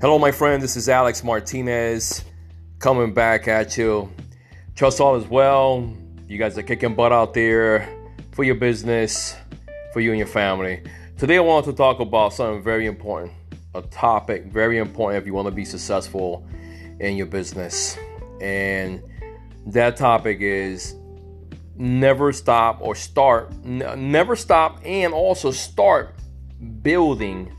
Hello, my friend. This is Alex Martinez coming back at you. Trust all is well. You guys are kicking butt out there for your business, for you and your family. Today, I want to talk about something very important, a topic very important if you want to be successful in your business. And that topic is never stop or start, n- never stop, and also start building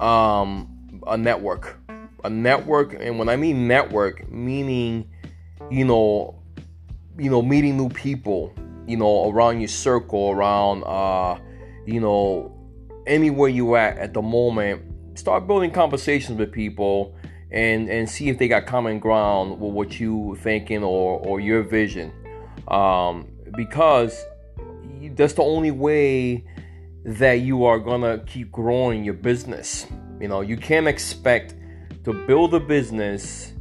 um, a network. A network, and when I mean network, meaning you know, you know, meeting new people, you know, around your circle, around uh, you know, anywhere you at at the moment. Start building conversations with people and and see if they got common ground with what you thinking or or your vision. Um, because that's the only way that you are gonna keep growing your business. You know, you can't expect to build a business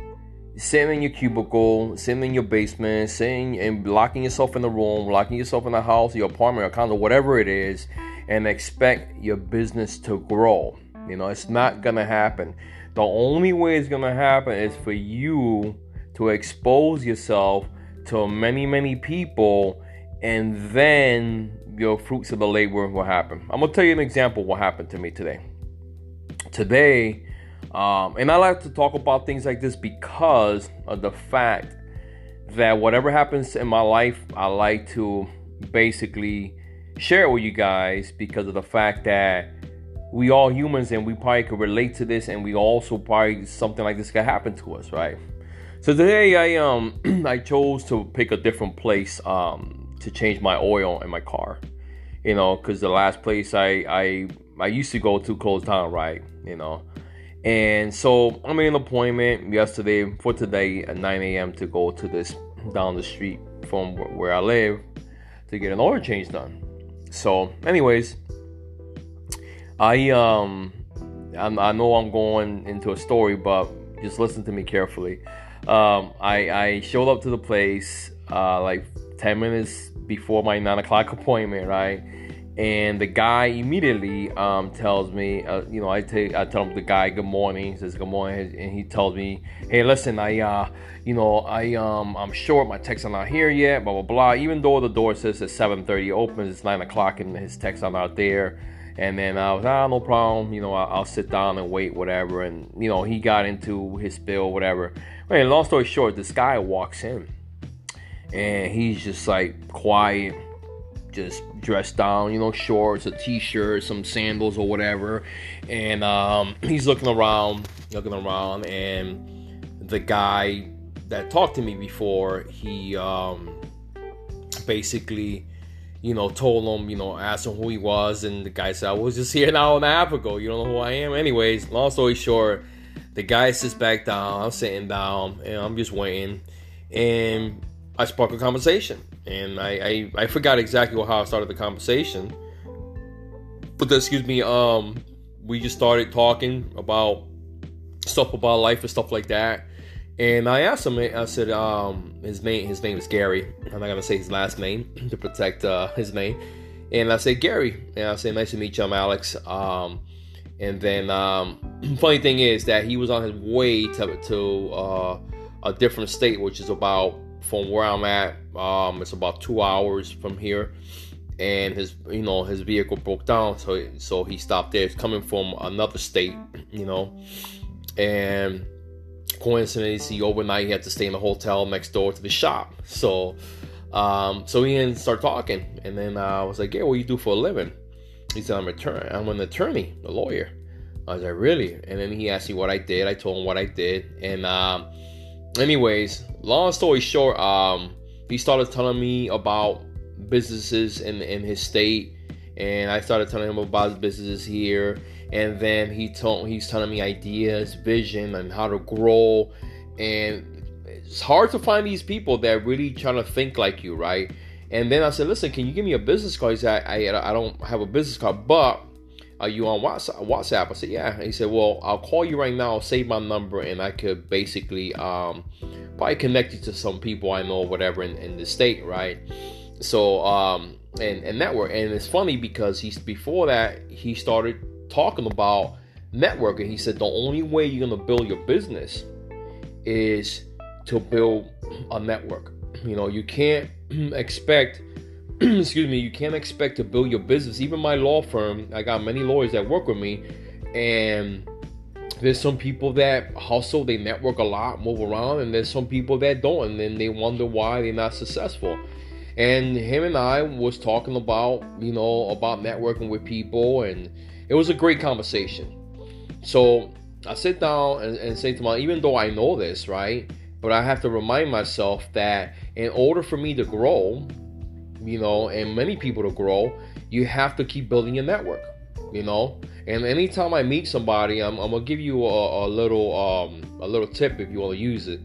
sitting in your cubicle, sitting in your basement, sitting and locking yourself in the room, locking yourself in the house, your apartment, or condo, whatever it is, and expect your business to grow. You know, it's not gonna happen. The only way it's gonna happen is for you to expose yourself to many, many people, and then your fruits of the labor will happen. I'm gonna tell you an example what happened to me today. Today, um, and I like to talk about things like this because of the fact that whatever happens in my life, I like to basically share it with you guys because of the fact that we all humans and we probably could relate to this and we also probably something like this could happen to us, right? So today I um I chose to pick a different place um to change my oil in my car. You know, cuz the last place I I I used to go to closed down, right? You know. And so I made an appointment yesterday for today at 9 a.m. to go to this down the street from where I live to get an oil change done. So, anyways, I um I'm, i know I'm going into a story, but just listen to me carefully. Um, I, I showed up to the place uh, like 10 minutes before my 9 o'clock appointment, right? And the guy immediately um, tells me, uh, you know, I, take, I tell him the guy good morning. He says good morning, and he tells me, hey, listen, I, uh, you know, I, um, I'm short. My texts are not here yet. Blah blah blah. Even though the door says it's 7:30 opens, it's 9 o'clock, and his texts are not there. And then I was, ah, no problem. You know, I'll, I'll sit down and wait, whatever. And you know, he got into his spill, whatever. Anyway, long story short, this guy walks in, and he's just like quiet, just dressed down, you know, shorts, a t-shirt, some sandals or whatever. And um, he's looking around, looking around, and the guy that talked to me before, he um, basically you know, told him, you know, asked him who he was, and the guy said, I was just here an hour and a half ago. You don't know who I am? Anyways, long story short, the guy sits back down, I'm sitting down, and I'm just waiting, and I spark a conversation. And I, I, I forgot exactly how I started the conversation. But excuse me, um, we just started talking about stuff about life and stuff like that. And I asked him, I said, um, his name, his name is Gary. I'm not gonna say his last name to protect uh, his name. And I said, Gary, and I said, nice to meet you, I'm Alex. Um, and then, um, funny thing is that he was on his way to, to uh, a different state, which is about from where I'm at. Um, it's about two hours from here, and his, you know, his vehicle broke down, so so he stopped there. It's coming from another state, you know, and coincidentally, overnight he had to stay in the hotel next door to the shop. So, um, so we didn't start talking, and then I was like, "Yeah, what do you do for a living?" He said, "I'm a attorney. I'm an attorney, a lawyer." I was like, "Really?" And then he asked me what I did. I told him what I did, and um, anyways, long story short, um, he started telling me about businesses in in his state, and I started telling him about businesses here and then he told he's telling me ideas, vision, and how to grow. And it's hard to find these people that really trying to think like you, right? And then I said, listen, can you give me a business card? He said, I, I, I don't have a business card, but are you on WhatsApp? I said, yeah. He said, well, I'll call you right now, I'll save my number, and I could basically um, probably connect you to some people I know, whatever, in, in the state, right? So, um, and, and network. And it's funny because he's before that, he started talking about networking. He said the only way you're gonna build your business is to build a network. You know, you can't expect excuse me, you can't expect to build your business. Even my law firm, I got many lawyers that work with me, and there's some people that hustle, they network a lot, move around, and there's some people that don't, and then they wonder why they're not successful. And him and I was talking about, you know, about networking with people, and it was a great conversation. So I sit down and, and say to my, even though I know this, right? But I have to remind myself that in order for me to grow, you know, and many people to grow, you have to keep building your network, you know. And anytime I meet somebody, I'm, I'm gonna give you a, a little um, a little tip if you want to use it.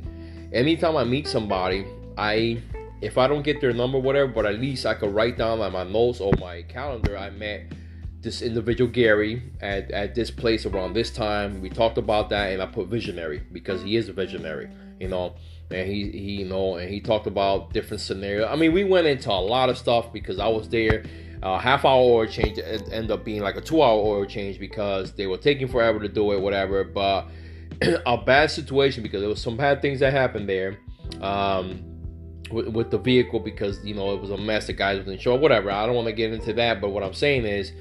Anytime I meet somebody, I if I don't get their number, whatever, but at least I could write down on my notes or my calendar. I met this individual Gary at, at this place around this time. We talked about that, and I put visionary because he is a visionary, you know and he, he you know and he talked about different scenarios. I mean we went into a lot of stuff because i was there. Uh, half hour oil change ended up being like a two hour oil change because they were taking forever to do it whatever. But a bad situation because there was some bad things that happened there um, with, with, the vehicle because you know it was a mess. The guys wasn't sure whatever. I don't want to get into that but what i'm saying is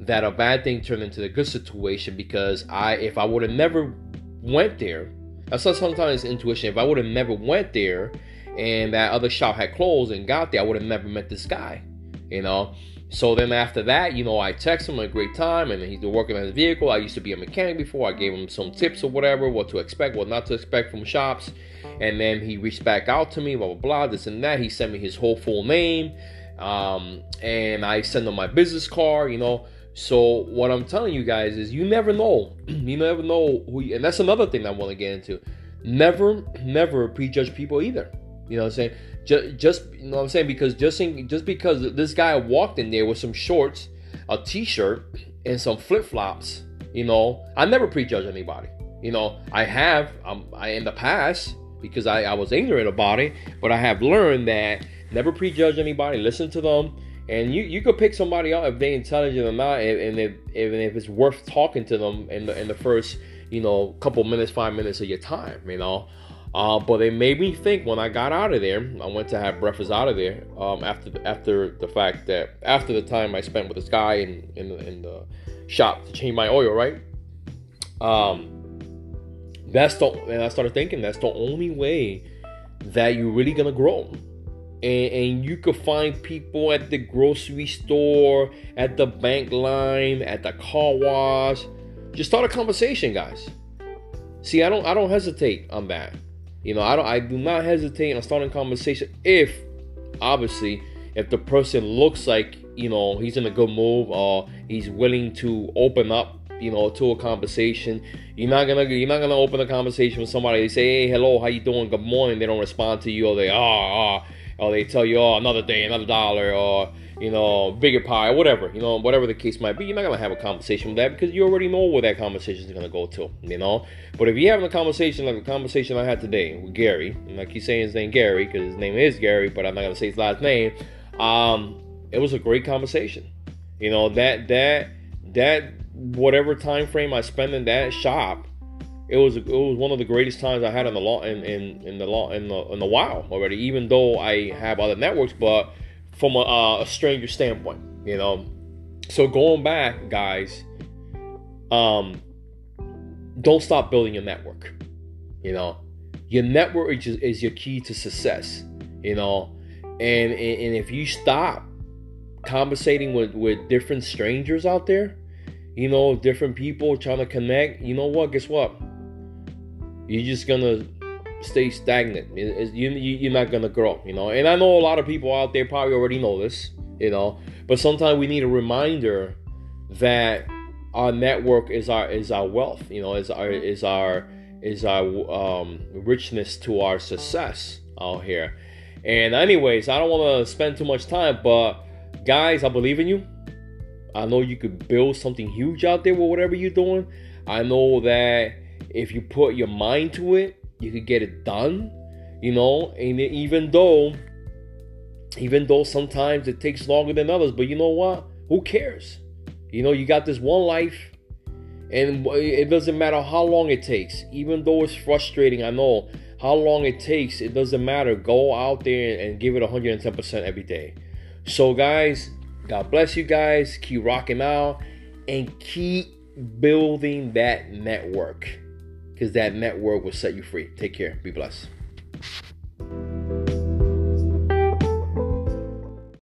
that a bad thing turned into a good situation because i if i would have never went there I saw sometimes intuition. If I would have never went there and that other shop had closed and got there, I would have never met this guy. You know? So then after that, you know, I text him a great time and he's working on his vehicle. I used to be a mechanic before. I gave him some tips or whatever, what to expect, what not to expect from shops. And then he reached back out to me, blah, blah, blah, this and that. He sent me his whole full name. Um, and I sent him my business card, you know. So what I'm telling you guys is you never know. you never know who you, and that's another thing I want to get into. Never, never prejudge people either. You know what I'm saying? Just, just you know what I'm saying because just in, just because this guy walked in there with some shorts, a t-shirt, and some flip-flops, you know, I never prejudge anybody. You know, I have um, I in the past because I, I was ignorant about it, but I have learned that never prejudge anybody. Listen to them and you you could pick somebody out if they're intelligent or not, and if even if it's worth talking to them in the in the first you know couple minutes, five minutes of your time, you know. Uh, but it made me think when I got out of there. I went to have breakfast out of there um, after the, after the fact that after the time I spent with this guy in in the, in the shop to change my oil, right? Um, that's the and I started thinking that's the only way that you're really gonna grow and, and you could find people at the grocery store, at the bank line, at the car wash. Just start a conversation, guys. See, I don't I don't hesitate on that. You know, I don't I do not hesitate on starting conversation if obviously if the person looks like, you know, he's in a good mood or he's willing to open up you know, to a conversation. You're not gonna you're not gonna open a conversation with somebody. They say, "Hey, hello, how you doing? Good morning." They don't respond to you, or they ah ah or they tell you, oh, another day, another dollar, or you know, bigger pie, whatever, you know, whatever the case might be, you're not gonna have a conversation with that because you already know where that conversation is gonna go to, you know. But if you're having a conversation like the conversation I had today with Gary, and I keep saying his name Gary because his name is Gary, but I'm not gonna say his last name. Um, it was a great conversation. You know that that that whatever time frame I spent in that shop it was it was one of the greatest times I had in the law in, in, in the law in the in the while already. Even though I have other networks, but from a, a stranger standpoint, you know. So going back, guys, um, don't stop building your network. You know, your network is, is your key to success. You know, and and if you stop conversating with with different strangers out there, you know, different people trying to connect, you know what? Guess what? You're just gonna stay stagnant. You, you're not gonna grow, you know. And I know a lot of people out there probably already know this, you know. But sometimes we need a reminder that our network is our is our wealth, you know, is our is our is our um, richness to our success out here. And anyways, I don't want to spend too much time, but guys, I believe in you. I know you could build something huge out there with whatever you're doing. I know that if you put your mind to it, you could get it done. You know, and even though, even though sometimes it takes longer than others, but you know what? Who cares? You know, you got this one life, And it doesn't matter how long it takes, even though it's frustrating, I know how long it takes, it doesn't matter. Go out there and give it 110% every day. So, guys, God bless you guys. Keep rocking out and keep building that network because that network will set you free. Take care. Be blessed.